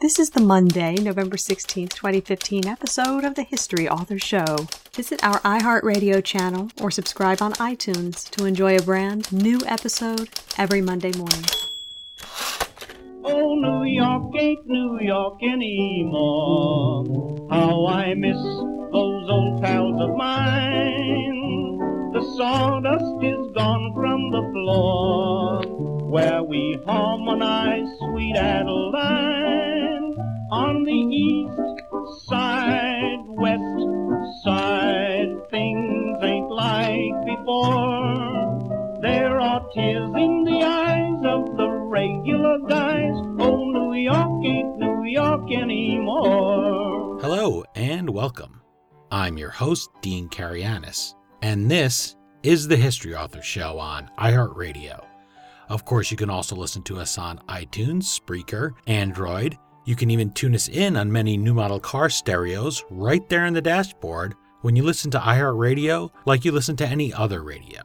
This is the Monday, November 16th, 2015 episode of the History Author Show. Visit our iHeartRadio channel or subscribe on iTunes to enjoy a brand new episode every Monday morning. Oh, New York ain't New York anymore. How I miss those old pals of mine. The sawdust is gone from the floor where we harmonize sweet Adeline on the east side, west side. Things ain't like before. There are tears in the eyes of the regular guys. Oh, New York ain't New York anymore. Hello and welcome. I'm your host, Dean Karayanis, and this is the History Author Show on iHeartRadio. Of course, you can also listen to us on iTunes, Spreaker, Android. You can even tune us in on many new model car stereos right there in the dashboard when you listen to iHeartRadio like you listen to any other radio.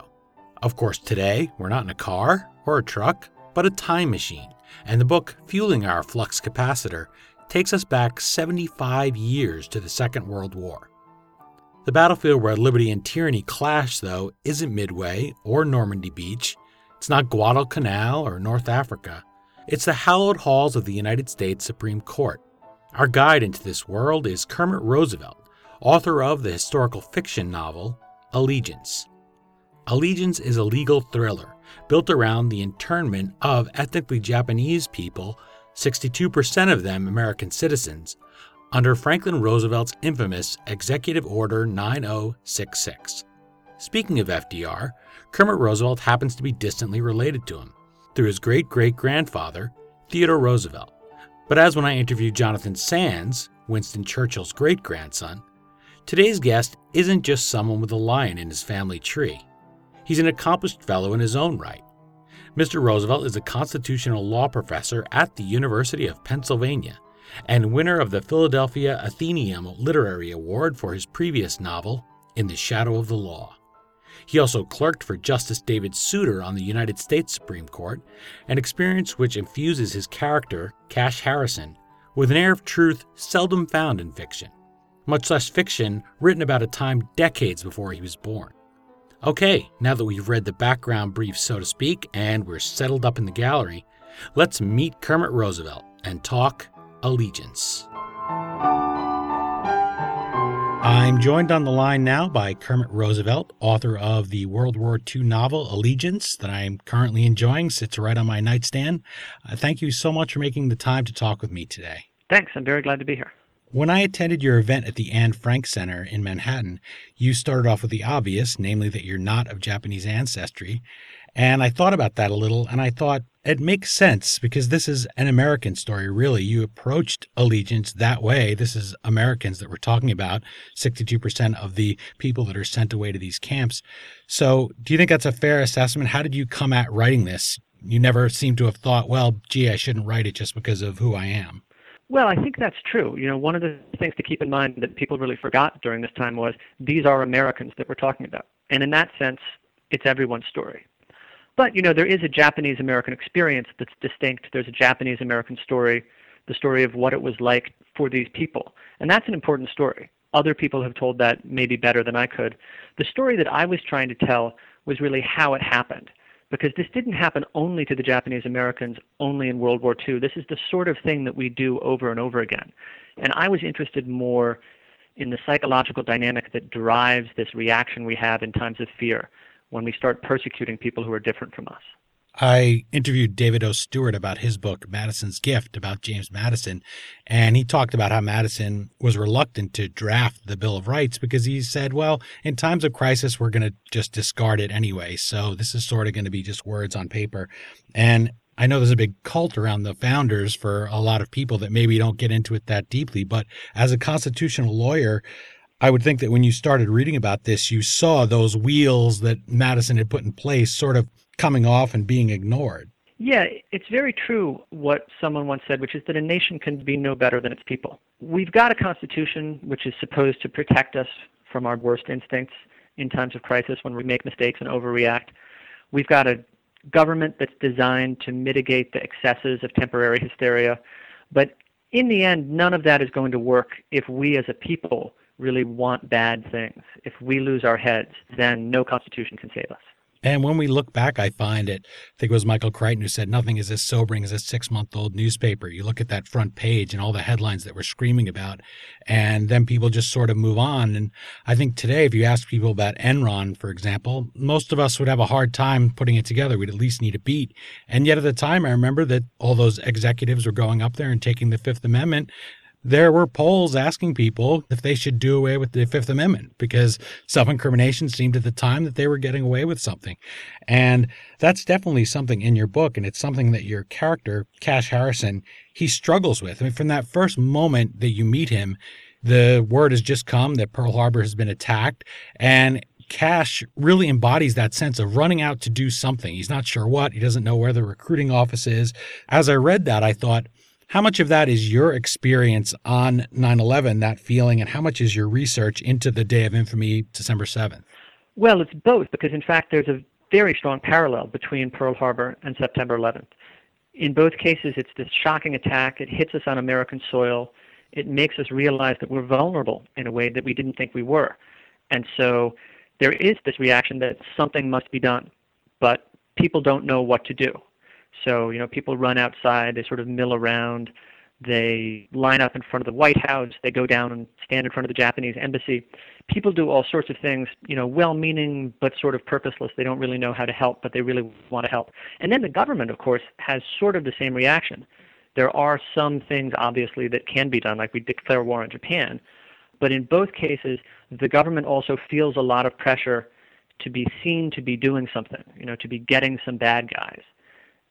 Of course, today we're not in a car or a truck, but a time machine, and the book Fueling Our Flux Capacitor takes us back 75 years to the Second World War. The battlefield where liberty and tyranny clash, though, isn't Midway or Normandy Beach. It's not Guadalcanal or North Africa. It's the hallowed halls of the United States Supreme Court. Our guide into this world is Kermit Roosevelt, author of the historical fiction novel Allegiance. Allegiance is a legal thriller built around the internment of ethnically Japanese people, 62% of them American citizens, under Franklin Roosevelt's infamous Executive Order 9066. Speaking of FDR, Kermit Roosevelt happens to be distantly related to him through his great great grandfather, Theodore Roosevelt. But as when I interviewed Jonathan Sandys, Winston Churchill's great grandson, today's guest isn't just someone with a lion in his family tree. He's an accomplished fellow in his own right. Mr. Roosevelt is a constitutional law professor at the University of Pennsylvania and winner of the Philadelphia Athenaeum Literary Award for his previous novel, In the Shadow of the Law. He also clerked for Justice David Souter on the United States Supreme Court, an experience which infuses his character, Cash Harrison, with an air of truth seldom found in fiction, much less fiction written about a time decades before he was born. Okay, now that we've read the background brief, so to speak, and we're settled up in the gallery, let's meet Kermit Roosevelt and talk allegiance. I'm joined on the line now by Kermit Roosevelt, author of the World War II novel Allegiance that I'm currently enjoying, sits right on my nightstand. Uh, thank you so much for making the time to talk with me today. Thanks. I'm very glad to be here. When I attended your event at the Anne Frank Center in Manhattan, you started off with the obvious, namely that you're not of Japanese ancestry. And I thought about that a little, and I thought it makes sense because this is an American story, really. You approached allegiance that way. This is Americans that we're talking about, 62% of the people that are sent away to these camps. So, do you think that's a fair assessment? How did you come at writing this? You never seem to have thought, well, gee, I shouldn't write it just because of who I am. Well, I think that's true. You know, one of the things to keep in mind that people really forgot during this time was these are Americans that we're talking about. And in that sense, it's everyone's story. But, you know, there is a Japanese American experience that's distinct. There's a Japanese American story, the story of what it was like for these people. And that's an important story. Other people have told that maybe better than I could. The story that I was trying to tell was really how it happened. Because this didn't happen only to the Japanese Americans, only in World War II. This is the sort of thing that we do over and over again. And I was interested more in the psychological dynamic that drives this reaction we have in times of fear when we start persecuting people who are different from us. I interviewed David O. Stewart about his book, Madison's Gift, about James Madison. And he talked about how Madison was reluctant to draft the Bill of Rights because he said, well, in times of crisis, we're going to just discard it anyway. So this is sort of going to be just words on paper. And I know there's a big cult around the founders for a lot of people that maybe don't get into it that deeply. But as a constitutional lawyer, I would think that when you started reading about this, you saw those wheels that Madison had put in place sort of coming off and being ignored. Yeah, it's very true what someone once said, which is that a nation can be no better than its people. We've got a constitution which is supposed to protect us from our worst instincts in times of crisis when we make mistakes and overreact. We've got a government that's designed to mitigate the excesses of temporary hysteria. But in the end, none of that is going to work if we as a people really want bad things. If we lose our heads, then no constitution can save us. And when we look back, I find it, I think it was Michael Crichton who said, nothing is as sobering as a six month old newspaper. You look at that front page and all the headlines that we're screaming about, and then people just sort of move on. And I think today, if you ask people about Enron, for example, most of us would have a hard time putting it together. We'd at least need a beat. And yet at the time, I remember that all those executives were going up there and taking the Fifth Amendment there were polls asking people if they should do away with the Fifth Amendment because self incrimination seemed at the time that they were getting away with something. And that's definitely something in your book. And it's something that your character, Cash Harrison, he struggles with. I mean, from that first moment that you meet him, the word has just come that Pearl Harbor has been attacked. And Cash really embodies that sense of running out to do something. He's not sure what, he doesn't know where the recruiting office is. As I read that, I thought, how much of that is your experience on 9 11, that feeling, and how much is your research into the day of infamy, December 7th? Well, it's both, because in fact, there's a very strong parallel between Pearl Harbor and September 11th. In both cases, it's this shocking attack. It hits us on American soil. It makes us realize that we're vulnerable in a way that we didn't think we were. And so there is this reaction that something must be done, but people don't know what to do. So, you know, people run outside, they sort of mill around, they line up in front of the White House, they go down and stand in front of the Japanese embassy. People do all sorts of things, you know, well meaning but sort of purposeless. They don't really know how to help, but they really want to help. And then the government, of course, has sort of the same reaction. There are some things, obviously, that can be done, like we declare war on Japan. But in both cases, the government also feels a lot of pressure to be seen to be doing something, you know, to be getting some bad guys.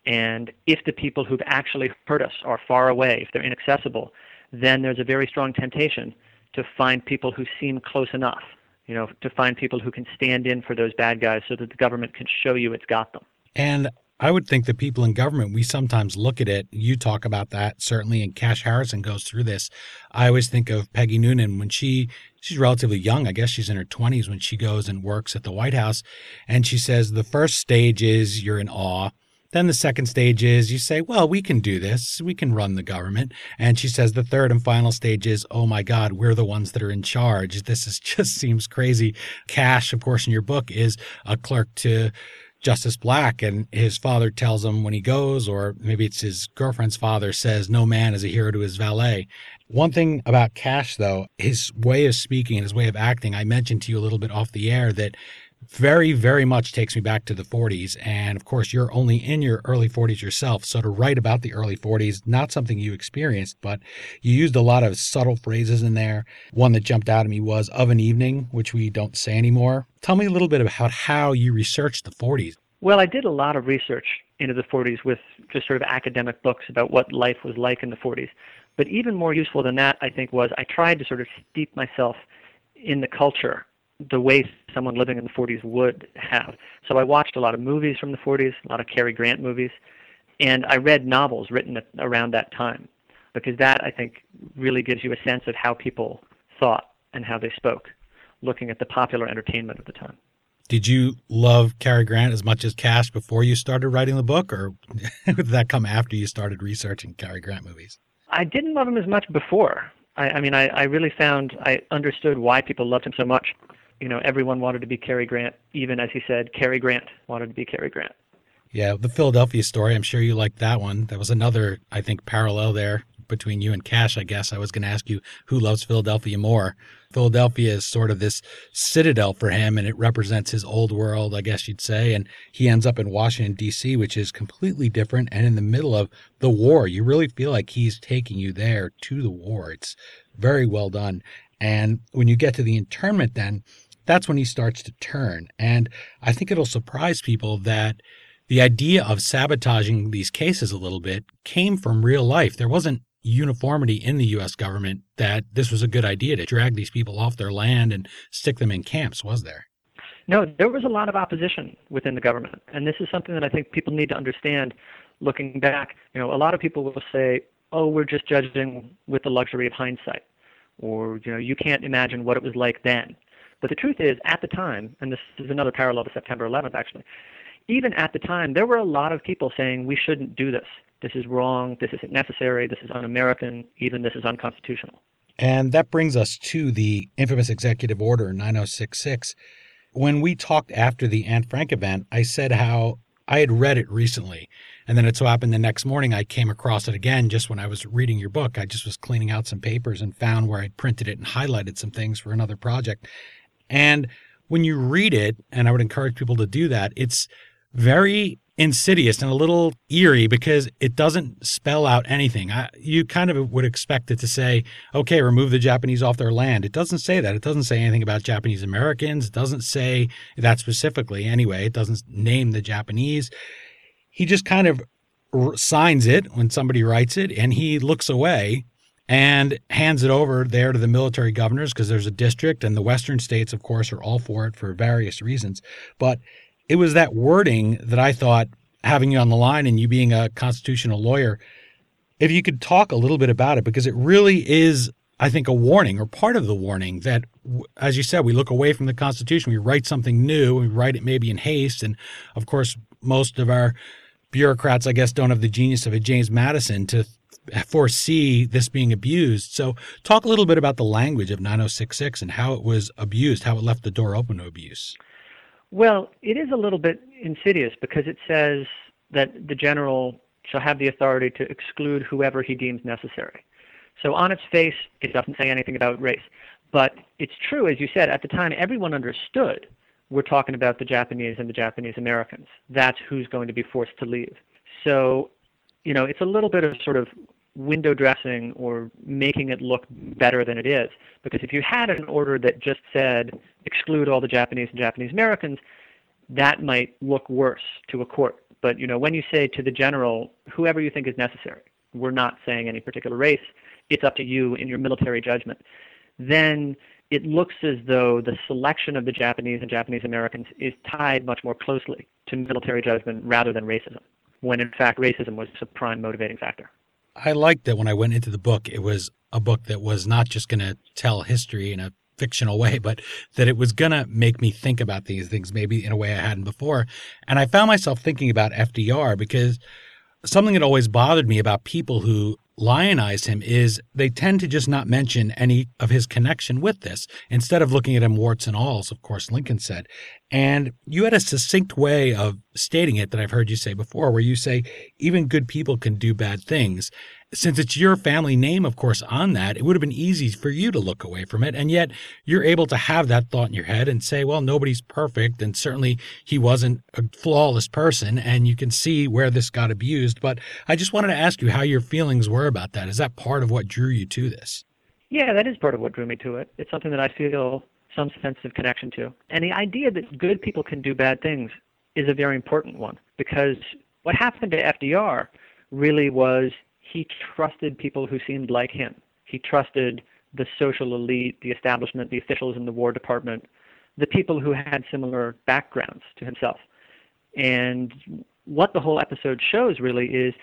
And if the people who've actually hurt us are far away, if they're inaccessible, then there's a very strong temptation to find people who seem close enough, you know, to find people who can stand in for those bad guys so that the government can show you it's got them. And I would think that people in government, we sometimes look at it. You talk about that certainly, and Cash Harrison goes through this. I always think of Peggy Noonan when she she's relatively young. I guess she's in her 20s when she goes and works at the White House, and she says the first stage is you're in awe. Then the second stage is you say, well, we can do this. We can run the government. And she says the third and final stage is, oh my God, we're the ones that are in charge. This is just seems crazy. Cash, of course, in your book is a clerk to Justice Black, and his father tells him when he goes, or maybe it's his girlfriend's father says, no man is a hero to his valet. One thing about Cash, though, his way of speaking and his way of acting, I mentioned to you a little bit off the air that very, very much takes me back to the 40s. And of course, you're only in your early 40s yourself. So to write about the early 40s, not something you experienced, but you used a lot of subtle phrases in there. One that jumped out at me was of an evening, which we don't say anymore. Tell me a little bit about how you researched the 40s. Well, I did a lot of research into the 40s with just sort of academic books about what life was like in the 40s. But even more useful than that, I think, was I tried to sort of steep myself in the culture the way someone living in the 40s would have. So I watched a lot of movies from the 40s, a lot of Cary Grant movies, and I read novels written at, around that time because that I think really gives you a sense of how people thought and how they spoke, looking at the popular entertainment of the time. Did you love Cary Grant as much as Cash before you started writing the book, or did that come after you started researching Cary Grant movies? I didn't love him as much before. I, I mean, I, I really found I understood why people loved him so much you know, everyone wanted to be Cary Grant, even as he said, Cary Grant wanted to be Cary Grant. Yeah, the Philadelphia story, I'm sure you liked that one. That was another, I think, parallel there between you and Cash, I guess. I was going to ask you who loves Philadelphia more. Philadelphia is sort of this citadel for him, and it represents his old world, I guess you'd say. And he ends up in Washington, D.C., which is completely different and in the middle of the war. You really feel like he's taking you there to the war. It's very well done. And when you get to the internment, then that's when he starts to turn. And I think it'll surprise people that the idea of sabotaging these cases a little bit came from real life. There wasn't uniformity in the US government that this was a good idea to drag these people off their land and stick them in camps, was there? No, there was a lot of opposition within the government. And this is something that I think people need to understand looking back. You know, a lot of people will say, oh, we're just judging with the luxury of hindsight. Or, you know, you can't imagine what it was like then. But the truth is, at the time, and this is another parallel to September 11th, actually, even at the time, there were a lot of people saying we shouldn't do this. This is wrong. This isn't necessary. This is un American. Even this is unconstitutional. And that brings us to the infamous Executive Order 9066. When we talked after the Anne Frank event, I said how I had read it recently. And then it so happened the next morning I came across it again just when I was reading your book. I just was cleaning out some papers and found where I'd printed it and highlighted some things for another project. And when you read it, and I would encourage people to do that, it's very insidious and a little eerie because it doesn't spell out anything. I, you kind of would expect it to say, okay, remove the Japanese off their land. It doesn't say that. It doesn't say anything about Japanese Americans. It doesn't say that specifically anyway. It doesn't name the Japanese. He just kind of signs it when somebody writes it and he looks away and hands it over there to the military governors because there's a district and the western states of course are all for it for various reasons but it was that wording that I thought, having you on the line and you being a constitutional lawyer, if you could talk a little bit about it, because it really is, I think, a warning or part of the warning that, as you said, we look away from the Constitution, we write something new, we write it maybe in haste. And of course, most of our bureaucrats, I guess, don't have the genius of a James Madison to foresee this being abused. So, talk a little bit about the language of 9066 and how it was abused, how it left the door open to abuse. Well, it is a little bit insidious because it says that the general shall have the authority to exclude whoever he deems necessary. So on its face, it doesn't say anything about race. But it's true, as you said, at the time everyone understood we're talking about the Japanese and the Japanese Americans. That's who's going to be forced to leave. So, you know, it's a little bit of sort of window dressing or making it look better than it is. Because if you had an order that just said exclude all the Japanese and Japanese Americans, that might look worse to a court. But you know, when you say to the general, whoever you think is necessary, we're not saying any particular race, it's up to you in your military judgment, then it looks as though the selection of the Japanese and Japanese Americans is tied much more closely to military judgment rather than racism, when in fact racism was a prime motivating factor. I liked that when I went into the book, it was a book that was not just going to tell history in a fictional way, but that it was going to make me think about these things maybe in a way I hadn't before. And I found myself thinking about FDR because something that always bothered me about people who lionize him is they tend to just not mention any of his connection with this instead of looking at him warts and alls, of course, Lincoln said. And you had a succinct way of stating it that I've heard you say before, where you say even good people can do bad things since it's your family name, of course, on that, it would have been easy for you to look away from it. And yet you're able to have that thought in your head and say, well, nobody's perfect. And certainly he wasn't a flawless person. And you can see where this got abused. But I just wanted to ask you how your feelings were about that. Is that part of what drew you to this? Yeah, that is part of what drew me to it. It's something that I feel some sense of connection to. And the idea that good people can do bad things is a very important one because what happened to FDR really was he trusted people who seemed like him. He trusted the social elite, the establishment, the officials in the War Department, the people who had similar backgrounds to himself. And what the whole episode shows really is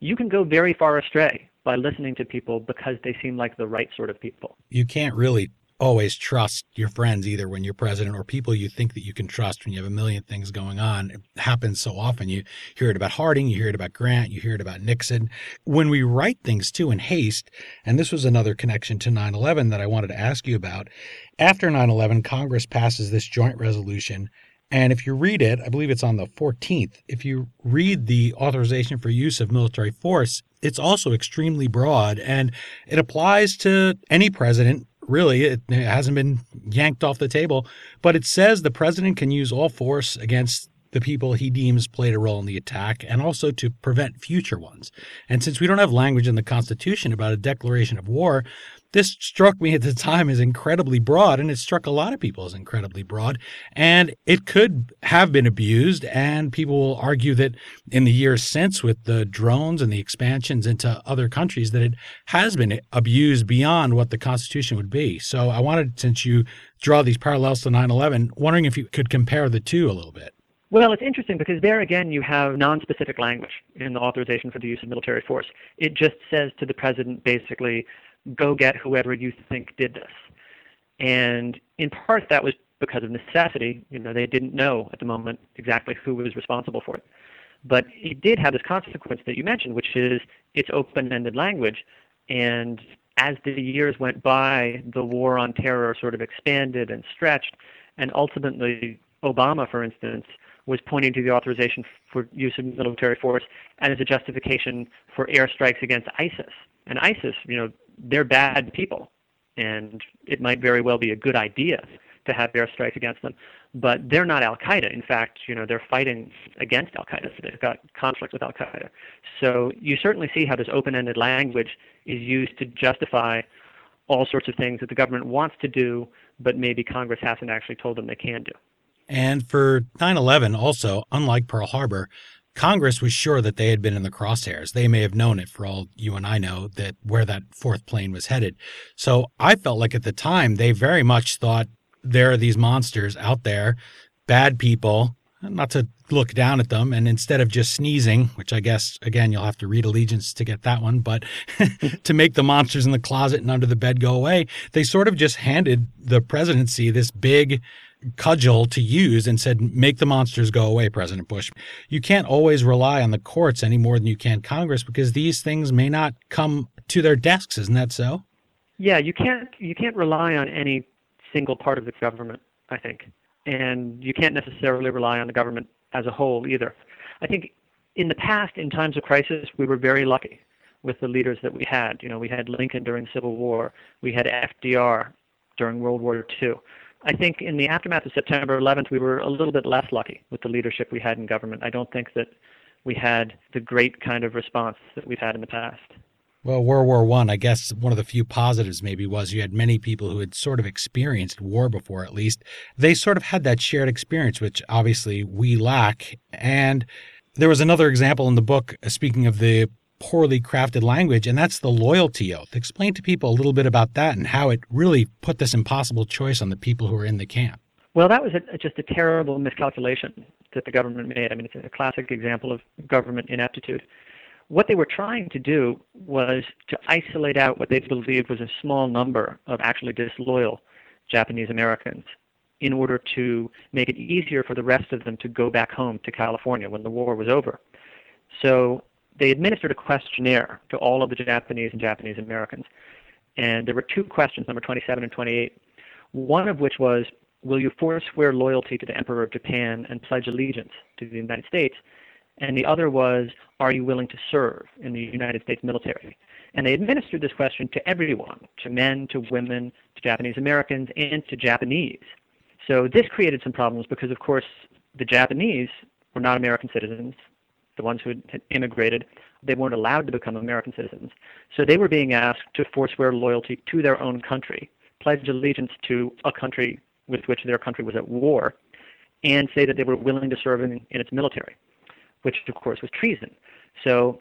you can go very far astray by listening to people because they seem like the right sort of people. You can't really always trust your friends either when you're president or people you think that you can trust when you have a million things going on. It happens so often. You hear it about Harding, you hear it about Grant, you hear it about Nixon. When we write things too in haste, and this was another connection to 9 11 that I wanted to ask you about. After 9 11, Congress passes this joint resolution. And if you read it, I believe it's on the 14th, if you read the authorization for use of military force, it's also extremely broad and it applies to any president really it hasn't been yanked off the table but it says the president can use all force against the people he deems played a role in the attack and also to prevent future ones. And since we don't have language in the constitution about a declaration of war this struck me at the time as incredibly broad, and it struck a lot of people as incredibly broad. And it could have been abused, and people will argue that in the years since, with the drones and the expansions into other countries, that it has been abused beyond what the Constitution would be. So I wanted, since you draw these parallels to 9 11, wondering if you could compare the two a little bit. Well, it's interesting because there again you have non-specific language in the authorization for the use of military force. It just says to the president basically, go get whoever you think did this. And in part, that was because of necessity. You know, they didn't know at the moment exactly who was responsible for it. But it did have this consequence that you mentioned, which is its open-ended language. And as the years went by, the war on terror sort of expanded and stretched, and ultimately Obama, for instance, was pointing to the authorization for use of military force as a justification for airstrikes against ISIS. And ISIS, you know, they're bad people, and it might very well be a good idea to have airstrikes against them, but they're not Al Qaeda. In fact, you know, they're fighting against Al Qaeda. So they've got conflict with Al Qaeda. So you certainly see how this open-ended language is used to justify all sorts of things that the government wants to do, but maybe Congress hasn't actually told them they can do. And for 9 11, also, unlike Pearl Harbor, Congress was sure that they had been in the crosshairs. They may have known it for all you and I know that where that fourth plane was headed. So I felt like at the time they very much thought there are these monsters out there, bad people, not to look down at them. And instead of just sneezing, which I guess, again, you'll have to read Allegiance to get that one, but to make the monsters in the closet and under the bed go away, they sort of just handed the presidency this big cudgel to use and said, make the monsters go away, President Bush. You can't always rely on the courts any more than you can Congress because these things may not come to their desks. Isn't that so? Yeah, you can't you can't rely on any single part of the government, I think. And you can't necessarily rely on the government as a whole either. I think in the past, in times of crisis, we were very lucky with the leaders that we had. You know, we had Lincoln during Civil War, we had FDR during World War II. I think in the aftermath of September 11th, we were a little bit less lucky with the leadership we had in government. I don't think that we had the great kind of response that we've had in the past. Well, World War One, I, I guess one of the few positives maybe was you had many people who had sort of experienced war before, at least. They sort of had that shared experience, which obviously we lack. And there was another example in the book, uh, speaking of the poorly crafted language, and that's the loyalty oath. Explain to people a little bit about that and how it really put this impossible choice on the people who were in the camp. Well, that was a, just a terrible miscalculation that the government made. I mean, it's a classic example of government ineptitude. What they were trying to do was to isolate out what they believed was a small number of actually disloyal Japanese Americans in order to make it easier for the rest of them to go back home to California when the war was over. So they administered a questionnaire to all of the Japanese and Japanese Americans. And there were two questions, number 27 and 28. One of which was, will you forswear loyalty to the Emperor of Japan and pledge allegiance to the United States? And the other was, are you willing to serve in the United States military? And they administered this question to everyone, to men, to women, to Japanese Americans, and to Japanese. So this created some problems because, of course, the Japanese were not American citizens the ones who had immigrated, they weren't allowed to become American citizens. So they were being asked to forswear loyalty to their own country, pledge allegiance to a country with which their country was at war, and say that they were willing to serve in, in its military, which of course was treason. So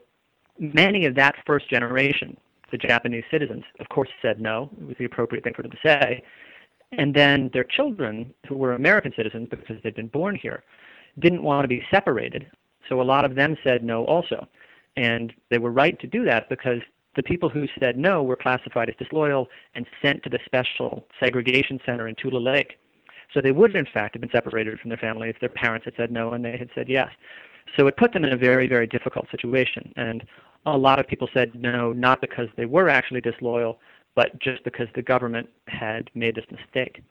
many of that first generation, the Japanese citizens, of course said no. It was the appropriate thing for them to say. And then their children, who were American citizens because they'd been born here, didn't want to be separated so a lot of them said no also. And they were right to do that because the people who said no were classified as disloyal and sent to the special segregation center in Tule Lake. So they would, in fact, have been separated from their family if their parents had said no and they had said yes. So it put them in a very, very difficult situation. And a lot of people said no, not because they were actually disloyal, but just because the government had made this mistake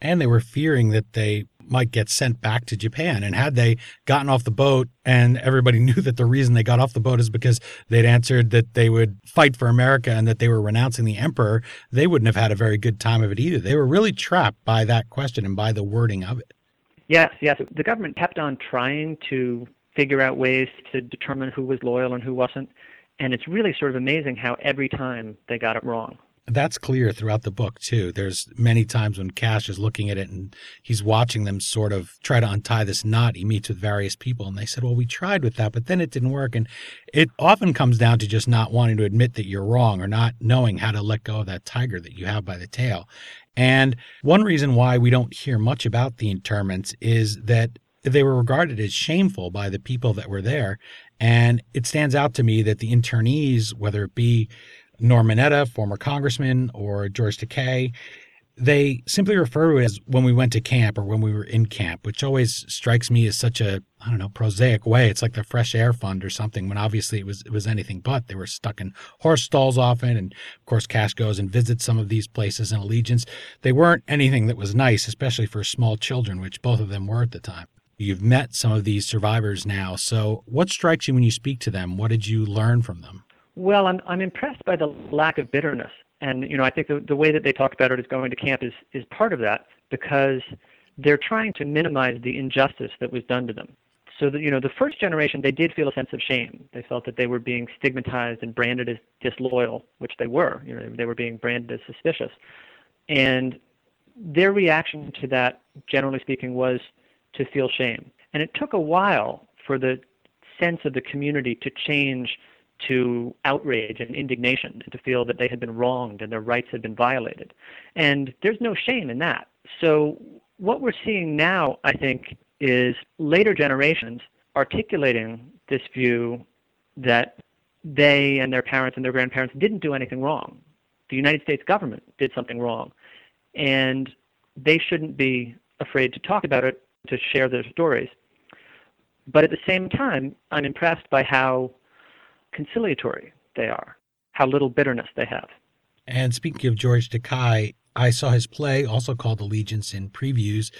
and they were fearing that they might get sent back to Japan. And had they gotten off the boat and everybody knew that the reason they got off the boat is because they'd answered that they would fight for America and that they were renouncing the emperor, they wouldn't have had a very good time of it either. They were really trapped by that question and by the wording of it. Yes, yes. The government kept on trying to figure out ways to determine who was loyal and who wasn't. And it's really sort of amazing how every time they got it wrong. That's clear throughout the book too. There's many times when Cash is looking at it and he's watching them sort of try to untie this knot. He meets with various people and they said, "Well, we tried with that, but then it didn't work." And it often comes down to just not wanting to admit that you're wrong or not knowing how to let go of that tiger that you have by the tail. And one reason why we don't hear much about the internments is that they were regarded as shameful by the people that were there. And it stands out to me that the internees, whether it be Norm Mineta, former congressman, or George Takei, they simply refer to it as when we went to camp or when we were in camp, which always strikes me as such a, I don't know, prosaic way. It's like the fresh air fund or something when obviously it was, it was anything but. They were stuck in horse stalls often. And of course, Cash goes and visits some of these places in Allegiance. They weren't anything that was nice, especially for small children, which both of them were at the time. You've met some of these survivors now. So what strikes you when you speak to them? What did you learn from them? Well, I'm, I'm impressed by the lack of bitterness and you know, I think the, the way that they talk about it is going to camp is is part of that because they're trying to minimize the injustice that was done to them. So that you know, the first generation they did feel a sense of shame. They felt that they were being stigmatized and branded as disloyal, which they were. You know, they were being branded as suspicious, and their reaction to that, generally speaking, was to feel shame. And it took a while for the sense of the community to change to outrage and indignation and to feel that they had been wronged and their rights had been violated. And there's no shame in that. So what we're seeing now, I think, is later generations articulating this view that they and their parents and their grandparents didn't do anything wrong. The United States government did something wrong. And they shouldn't be afraid to talk about it, to share their stories. But at the same time, I'm impressed by how conciliatory they are, how little bitterness they have. And speaking of George Takei, I saw his play, also called Allegiance, in previews.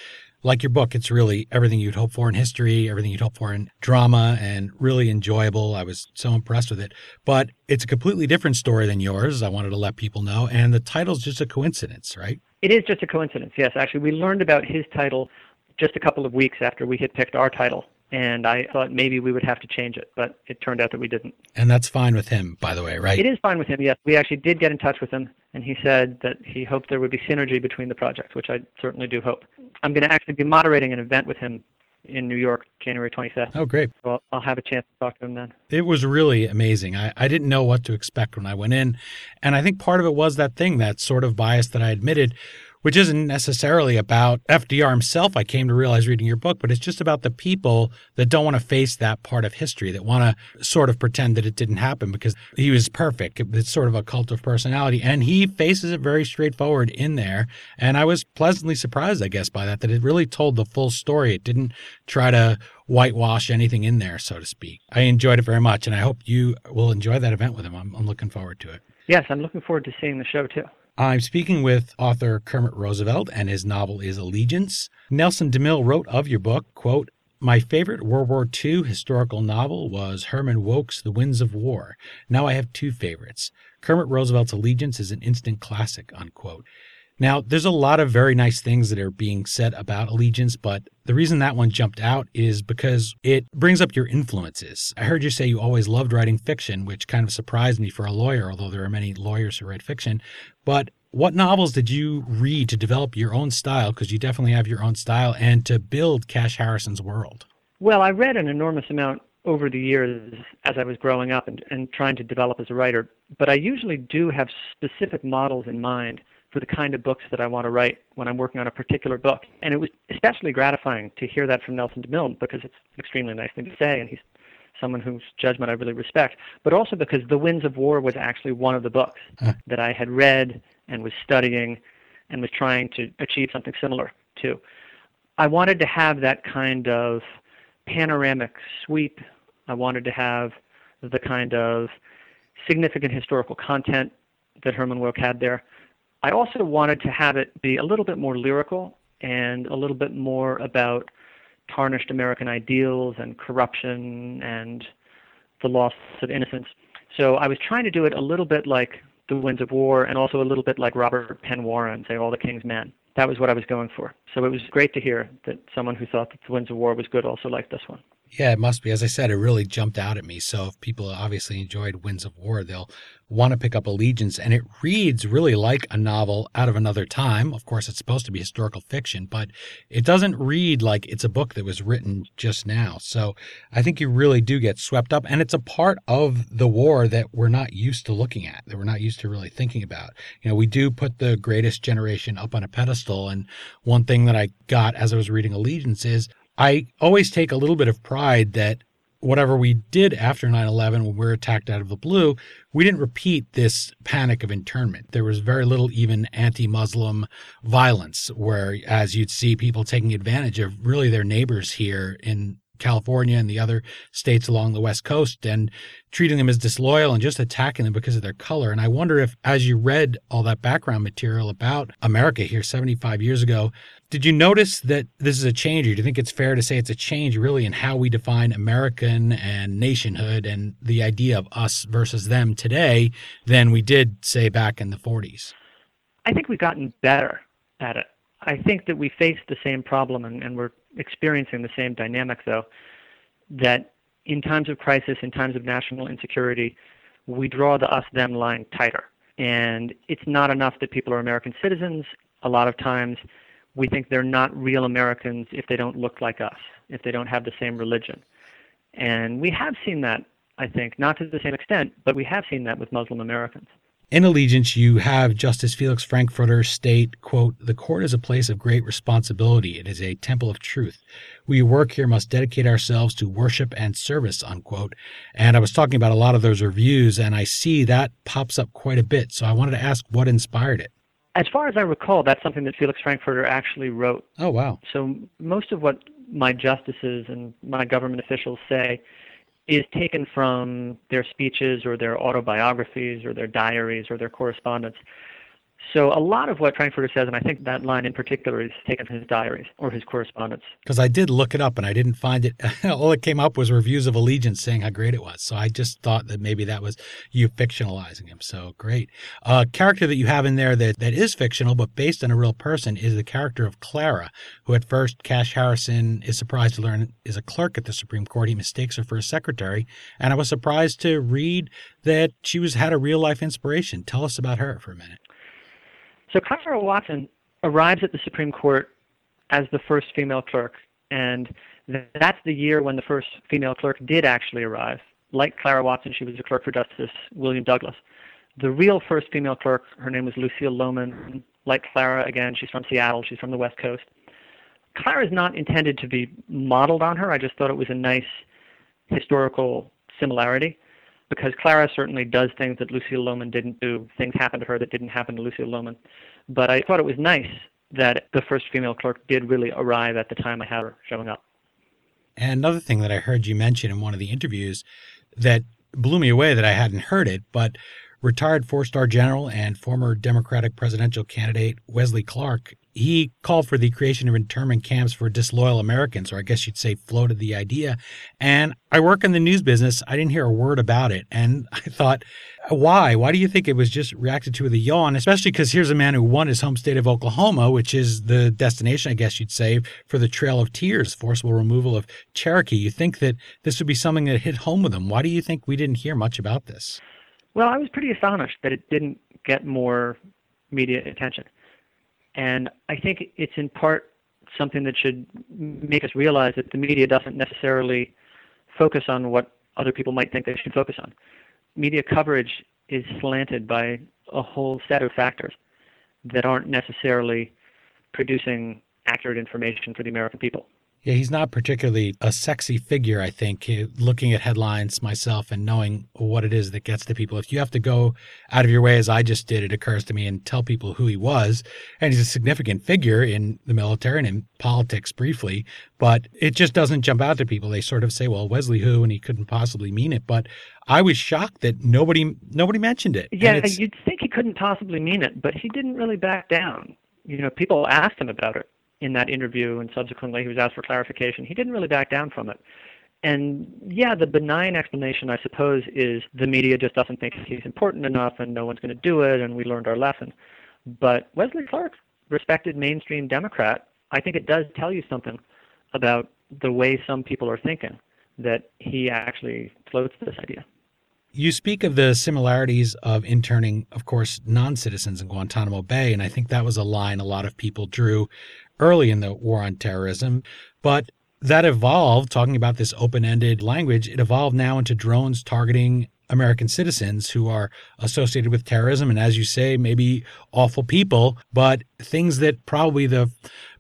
Like your book, it's really everything you'd hope for in history, everything you'd hope for in drama, and really enjoyable. I was so impressed with it. But it's a completely different story than yours. I wanted to let people know. And the title's just a coincidence, right? It is just a coincidence, yes. Actually, we learned about his title just a couple of weeks after we had picked our title and I thought maybe we would have to change it, but it turned out that we didn't. And that's fine with him, by the way, right? It is fine with him, yes. We actually did get in touch with him, and he said that he hoped there would be synergy between the projects, which I certainly do hope. I'm going to actually be moderating an event with him in New York, January 25th. Oh, great. So I'll, I'll, have a chance to talk to him then. It was really amazing. I, I didn't know what to expect when I went in. And I think part of it was that thing, that sort of bias that I admitted which isn't necessarily about FDR himself, I came to realize reading your book, but it's just about the people that don't want to face that part of history, that want to sort of pretend that it didn't happen because he was perfect. It's sort of a cult of personality. And he faces it very straightforward in there. And I was pleasantly surprised, I guess, by that, that it really told the full story. It didn't try to whitewash anything in there, so to speak. I enjoyed it very much, and I hope you will enjoy that event with him. I'm, I'm looking forward to it. Yes, I'm looking forward to seeing the show too. I'm speaking with author Kermit Roosevelt, and his novel is Allegiance. Nelson DeMille wrote of your book, quote, my favorite World War II historical novel was Herman Wouk's The Winds of War. Now I have two favorites. Kermit Roosevelt's Allegiance is an instant classic, unquote. Now, there's a lot of very nice things that are being said about Allegiance, but the reason that one jumped out is because it brings up your influences. I heard you say you always loved writing fiction, which kind of surprised me for a lawyer, although there are many lawyers who write fiction. But what novels did you read to develop your own style? Because you definitely have your own style and to build Cash Harrison's world. Well, I read an enormous amount over the years as I was growing up and, and trying to develop as a writer, but I usually do have specific models in mind for the kind of books that I want to write when I'm working on a particular book. And it was especially gratifying to hear that from Nelson DeMille because it's an extremely nice thing to say, and he's someone whose judgment I really respect. But also because The Winds of War was actually one of the books huh. that I had read and was studying and was trying to achieve something similar to. I wanted to have that kind of panoramic sweep. I wanted to have the kind of significant historical content that Herman Wouk had there. I also wanted to have it be a little bit more lyrical and a little bit more about tarnished American ideals and corruption and the loss of innocence. So I was trying to do it a little bit like The Winds of War and also a little bit like Robert Penn Warren, say All the King's Men. That was what I was going for. So it was great to hear that someone who thought that The Winds of War was good also liked this one. Yeah, it must be. As I said, it really jumped out at me. So if people obviously enjoyed Winds of War, they'll want to pick up Allegiance. And it reads really like a novel out of another time. Of course, it's supposed to be historical fiction, but it doesn't read like it's a book that was written just now. So I think you really do get swept up. And it's a part of the war that we're not used to looking at, that we're not used to really thinking about. You know, we do put the greatest generation up on a pedestal. And one thing that I got as I was reading Allegiance is I always take a little bit of pride that whatever we did after 9 11 when we were attacked out of the blue, we didn't repeat this panic of internment. There was very little even anti Muslim violence, where as you'd see people taking advantage of really their neighbors here in California and the other states along the West Coast and treating them as disloyal and just attacking them because of their color. And I wonder if, as you read all that background material about America here 75 years ago, did you notice that this is a change, or do you think it's fair to say it's a change really in how we define American and nationhood and the idea of us versus them today than we did, say, back in the 40s? I think we've gotten better at it. I think that we face the same problem and, and we're experiencing the same dynamic, though, that in times of crisis, in times of national insecurity, we draw the us them line tighter. And it's not enough that people are American citizens. A lot of times, we think they're not real Americans if they don't look like us, if they don't have the same religion. And we have seen that, I think, not to the same extent, but we have seen that with Muslim Americans. In Allegiance, you have Justice Felix Frankfurter state, quote, The court is a place of great responsibility. It is a temple of truth. We who work here must dedicate ourselves to worship and service, unquote. And I was talking about a lot of those reviews, and I see that pops up quite a bit. So I wanted to ask what inspired it. As far as I recall, that's something that Felix Frankfurter actually wrote. Oh, wow. So most of what my justices and my government officials say is taken from their speeches or their autobiographies or their diaries or their correspondence. So a lot of what Frankfurter says, and I think that line in particular is taken from his diaries or his correspondence. Because I did look it up and I didn't find it. All it came up was reviews of Allegiance saying how great it was. So I just thought that maybe that was you fictionalizing him. So great. A character that you have in there that, that is fictional but based on a real person is the character of Clara, who at first Cash Harrison is surprised to learn is a clerk at the Supreme Court. He mistakes her for a secretary. And I was surprised to read that she was had a real life inspiration. Tell us about her for a minute. So Clara Watson arrives at the Supreme Court as the first female clerk, and that's the year when the first female clerk did actually arrive. Like Clara Watson, she was a clerk for Justice William Douglas. The real first female clerk, her name was Lucile Lomen. Like Clara, again, she's from Seattle. She's from the West Coast. Clara is not intended to be modeled on her. I just thought it was a nice historical similarity because Clara certainly does things that Lucile Lomen didn't do. Things happen to her that didn't happen to Lucile Lomen. But I thought it was nice that the first female clerk did really arrive at the time I had her showing up. And another thing that I heard you mention in one of the interviews that blew me away that I hadn't heard it, but retired four star general and former Democratic presidential candidate Wesley Clark he called for the creation of internment camps for disloyal Americans, or I guess you'd say floated the idea. And I work in the news business. I didn't hear a word about it. And I thought, why? Why do you think it was just reacted to with a yawn? Especially because here's a man who won his home state of Oklahoma, which is the destination, I guess you'd say, for the Trail of Tears, forcible removal of Cherokee. You think that this would be something that hit home with him. Why do you think we didn't hear much about this? Well, I was pretty astonished that it didn't get more media attention. And I think it's in part something that should make us realize that the media doesn't necessarily focus on what other people might think they should focus on. Media coverage is slanted by a whole set of factors that aren't necessarily producing accurate information for the American people. Yeah, he's not particularly a sexy figure, I think, eh, looking at headlines myself and knowing what it is that gets to people. If you have to go out of your way, as I just did, it occurs to me, and tell people who he was, and he's a significant figure in the military and in politics briefly, but it just doesn't jump out to people. They sort of say, well, Wesley who, and he couldn't possibly mean it. But I was shocked that nobody nobody mentioned it. Yeah, you'd think he couldn't possibly mean it, but he didn't really back down. You know, people asked him about it in that interview, and subsequently he was asked for clarification. He didn't really back down from it. And yeah, the benign explanation, I suppose, is the media just doesn't think he's important enough and no one's going to do it, and we learned our lesson. But Wesley Clark, respected mainstream Democrat, I think it does tell you something about the way some people are thinking that he actually floats this idea. You speak of the similarities of interning, of course, non citizens in Guantanamo Bay, and I think that was a line a lot of people drew early in the war on terrorism. But that evolved, talking about this open ended language, it evolved now into drones targeting American citizens who are associated with terrorism. And as you say, maybe awful people, but things that probably the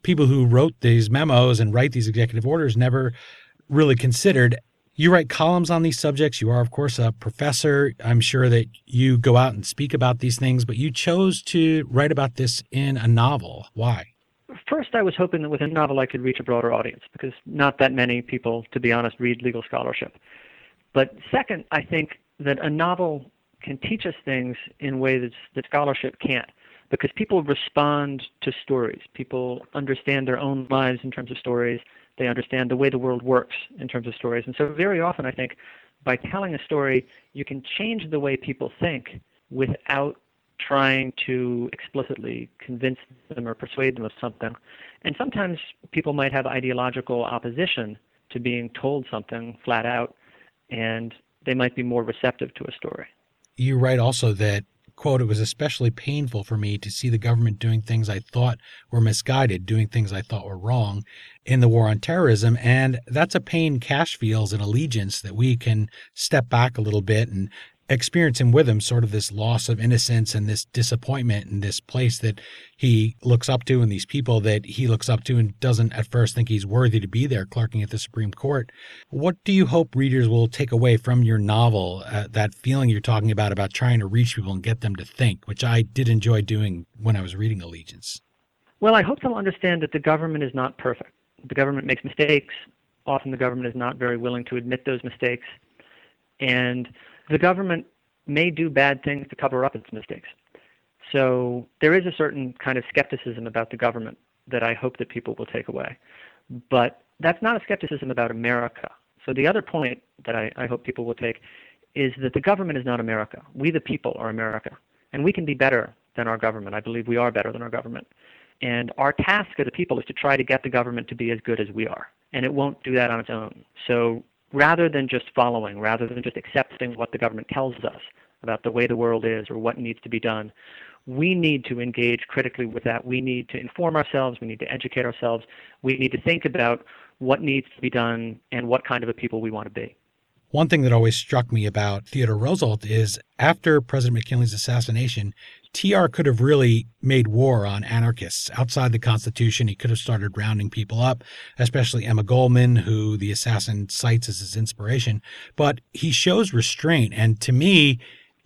people who wrote these memos and write these executive orders never really considered. You write columns on these subjects. You are, of course, a professor. I'm sure that you go out and speak about these things, but you chose to write about this in a novel. Why? First, I was hoping that with a novel I could reach a broader audience because not that many people, to be honest, read legal scholarship. But second, I think that a novel can teach us things in ways that scholarship can't because people respond to stories. People understand their own lives in terms of stories. They understand the way the world works in terms of stories. And so, very often, I think by telling a story, you can change the way people think without trying to explicitly convince them or persuade them of something. And sometimes people might have ideological opposition to being told something flat out, and they might be more receptive to a story. You write also that quote, it was especially painful for me to see the government doing things I thought were misguided, doing things I thought were wrong in the war on terrorism. And that's a pain Cash feels in Allegiance that we can step back a little bit and experiencing with him sort of this loss of innocence and this disappointment in this place that he looks up to and these people that he looks up to and doesn't at first think he's worthy to be there clerking at the Supreme Court. What do you hope readers will take away from your novel, uh, that feeling you're talking about, about trying to reach people and get them to think, which I did enjoy doing when I was reading Allegiance? Well, I hope they'll understand that the government is not perfect. The government makes mistakes. Often the government is not very willing to admit those mistakes. And the government may do bad things to cover up its mistakes. So there is a certain kind of skepticism about the government that I hope that people will take away. But that's not a skepticism about America. So the other point that I, I hope people will take is that the government is not America. We, the people, are America. And we can be better than our government. I believe we are better than our government. And our task as a people is to try to get the government to be as good as we are. And it won't do that on its own. So rather than just following, rather than just accepting what the government tells us about the way the world is or what needs to be done, we need to engage critically with that. We need to inform ourselves. We need to educate ourselves. We need to think about what needs to be done and what kind of a people we want to be. One thing that always struck me about Theodore Roosevelt is after President McKinley's assassination, TR could have really made war on anarchists outside the Constitution. He could have started rounding people up, especially Emma Goldman, who the assassin cites as his inspiration. But he shows restraint. And to me,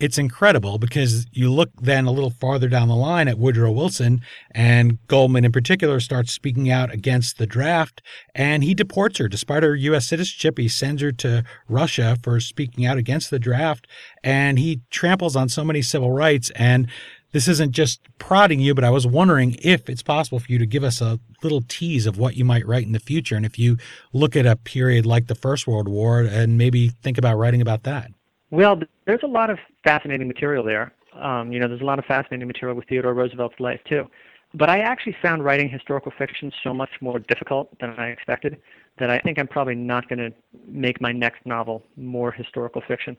it's incredible because you look then a little farther down the line at Woodrow Wilson and Goldman in particular starts speaking out against the draft and he deports her despite her U.S. citizenship. He sends her to Russia for speaking out against the draft and he tramples on so many civil rights. And this isn't just prodding you, but I was wondering if it's possible for you to give us a little tease of what you might write in the future. And if you look at a period like the First World War and maybe think about writing about that. Well, there's a lot of fascinating material there. Um, you know, there's a lot of fascinating material with Theodore Roosevelt's life too. But I actually found writing historical fiction so much more difficult than I expected that I think I'm probably not going to make my next novel more historical fiction.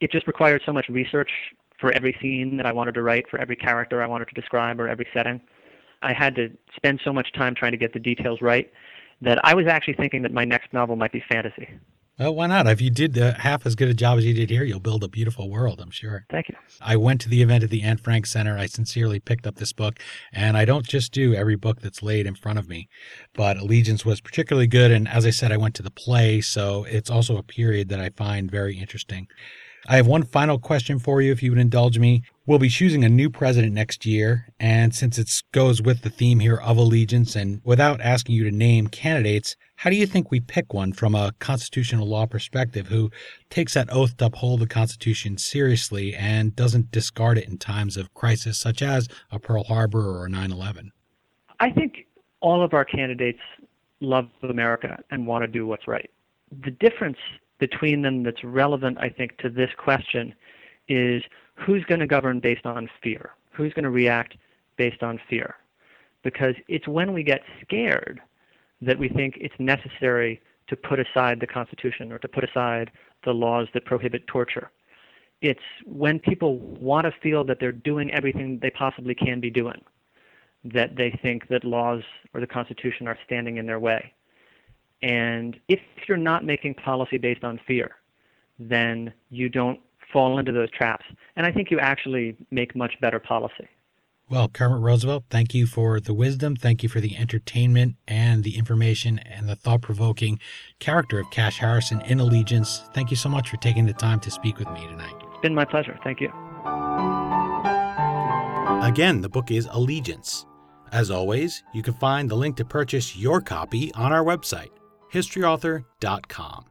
It just required so much research for every scene that I wanted to write, for every character I wanted to describe, or every setting. I had to spend so much time trying to get the details right that I was actually thinking that my next novel might be fantasy. Well, why not? If you did uh, half as good a job as you did here, you'll build a beautiful world, I'm sure. Thank you. I went to the event at the Anne Frank Center. I sincerely picked up this book, and I don't just do every book that's laid in front of me, but Allegiance was particularly good. And as I said, I went to the play, so it's also a period that I find very interesting. I have one final question for you, if you would indulge me. We'll be choosing a new president next year, and since it goes with the theme here of allegiance, and without asking you to name candidates, how do you think we pick one from a constitutional law perspective who takes that oath to uphold the Constitution seriously and doesn't discard it in times of crisis, such as a Pearl Harbor or a 9 11? I think all of our candidates love America and want to do what's right. The difference between them that's relevant, I think, to this question is who's going to govern based on fear? Who's going to react based on fear? Because it's when we get scared that we think it's necessary to put aside the Constitution or to put aside the laws that prohibit torture. It's when people want to feel that they're doing everything they possibly can be doing that they think that laws or the Constitution are standing in their way. And if you're not making policy based on fear, then you don't fall into those traps. And I think you actually make much better policy. Well, Kermit Roosevelt, thank you for the wisdom. Thank you for the entertainment and the information and the thought provoking character of Cash Harrison in Allegiance. Thank you so much for taking the time to speak with me tonight. It's been my pleasure. Thank you. Again, the book is Allegiance. As always, you can find the link to purchase your copy on our website, historyauthor.com.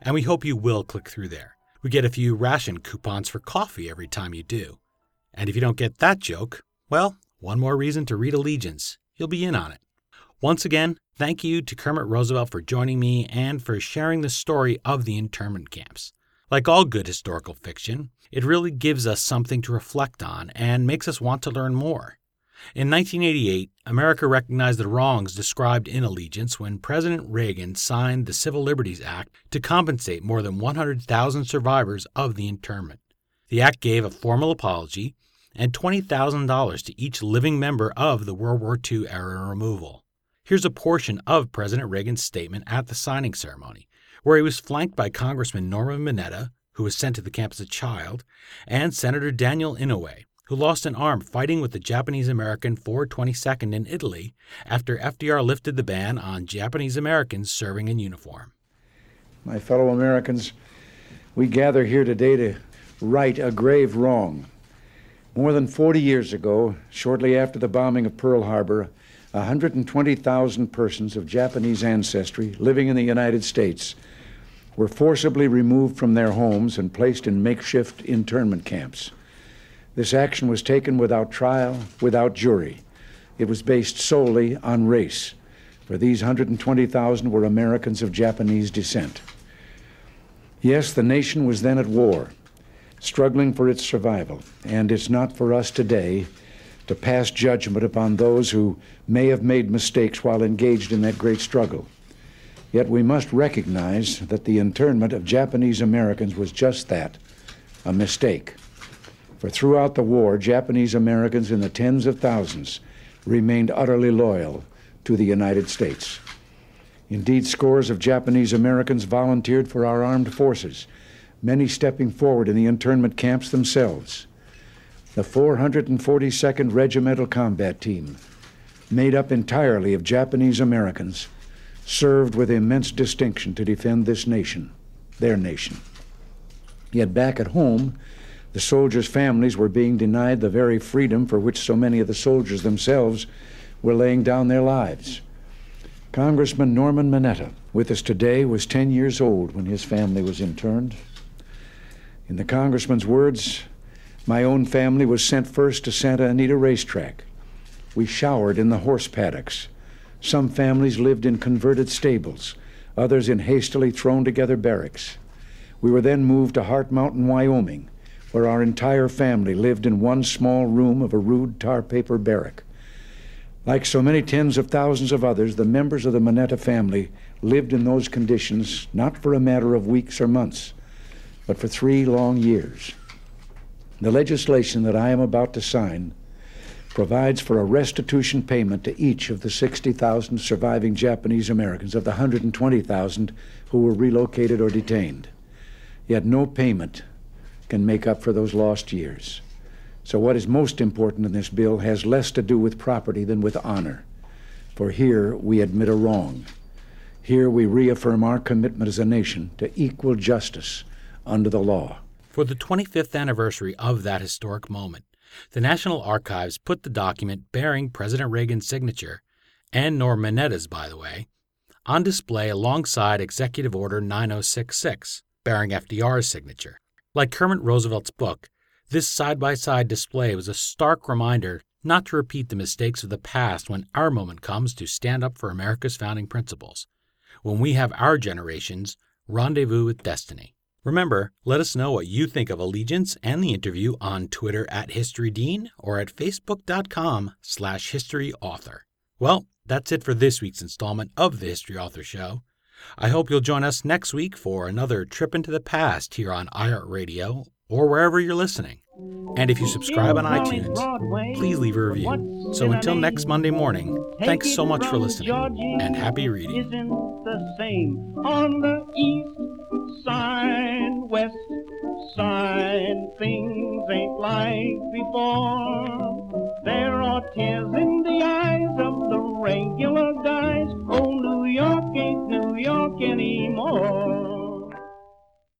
And we hope you will click through there. We get a few ration coupons for coffee every time you do. And if you don't get that joke, well, one more reason to read Allegiance. You'll be in on it. Once again, thank you to Kermit Roosevelt for joining me and for sharing the story of the internment camps. Like all good historical fiction, it really gives us something to reflect on and makes us want to learn more. In 1988, America recognized the wrongs described in Allegiance when President Reagan signed the Civil Liberties Act to compensate more than 100,000 survivors of the internment. The act gave a formal apology and $20,000 to each living member of the World War II era removal. Here's a portion of President Reagan's statement at the signing ceremony, where he was flanked by Congressman Norman Mineta, who was sent to the camp as a child, and Senator Daniel Inouye, who lost an arm fighting with the Japanese American 422nd in Italy after FDR lifted the ban on Japanese Americans serving in uniform. My fellow Americans, we gather here today to right a grave wrong. More than 40 years ago, shortly after the bombing of Pearl Harbor, 120,000 persons of Japanese ancestry living in the United States were forcibly removed from their homes and placed in makeshift internment camps. This action was taken without trial, without jury. It was based solely on race, for these 120,000 were Americans of Japanese descent. Yes, the nation was then at war, struggling for its survival, and it's not for us today to pass judgment upon those who may have made mistakes while engaged in that great struggle. Yet we must recognize that the internment of Japanese Americans was just that a mistake. For throughout the war, Japanese Americans in the tens of thousands remained utterly loyal to the United States. Indeed, scores of Japanese Americans volunteered for our armed forces, many stepping forward in the internment camps themselves. The 442nd Regimental Combat Team, made up entirely of Japanese Americans, served with immense distinction to defend this nation, their nation. Yet back at home, the soldiers' families were being denied the very freedom for which so many of the soldiers themselves were laying down their lives. Congressman Norman Mineta, with us today, was 10 years old when his family was interned. In the congressman's words, my own family was sent first to Santa Anita Racetrack. We showered in the horse paddocks. Some families lived in converted stables, others in hastily thrown together barracks. We were then moved to Heart Mountain, Wyoming, where our entire family lived in one small room of a rude tar paper barrack. Like so many tens of thousands of others, the members of the Mineta family lived in those conditions not for a matter of weeks or months, but for three long years. The legislation that I am about to sign provides for a restitution payment to each of the 60,000 surviving Japanese Americans of the 120,000 who were relocated or detained. Yet no payment can make up for those lost years. So, what is most important in this bill has less to do with property than with honor. For here we admit a wrong. Here we reaffirm our commitment as a nation to equal justice under the law. For the 25th anniversary of that historic moment, the National Archives put the document bearing President Reagan's signature, and Norm by the way, on display alongside Executive Order 9066, bearing FDR's signature. Like Kermit Roosevelt's book, this side by side display was a stark reminder not to repeat the mistakes of the past when our moment comes to stand up for America's founding principles, when we have our generation's rendezvous with destiny. Remember, let us know what you think of Allegiance and the interview on Twitter at HistoryDean or at facebook.com slash historyauthor. Well, that's it for this week's installment of the History Author Show. I hope you'll join us next week for another trip into the past here on iHeartRadio or wherever you're listening. And if you subscribe on iTunes, please leave a review. So until next Monday morning, thanks so much for listening and happy reading. Side, west side. Things ain't like before. There are tears in the eyes of the regular guys. Oh, New York ain't New York anymore.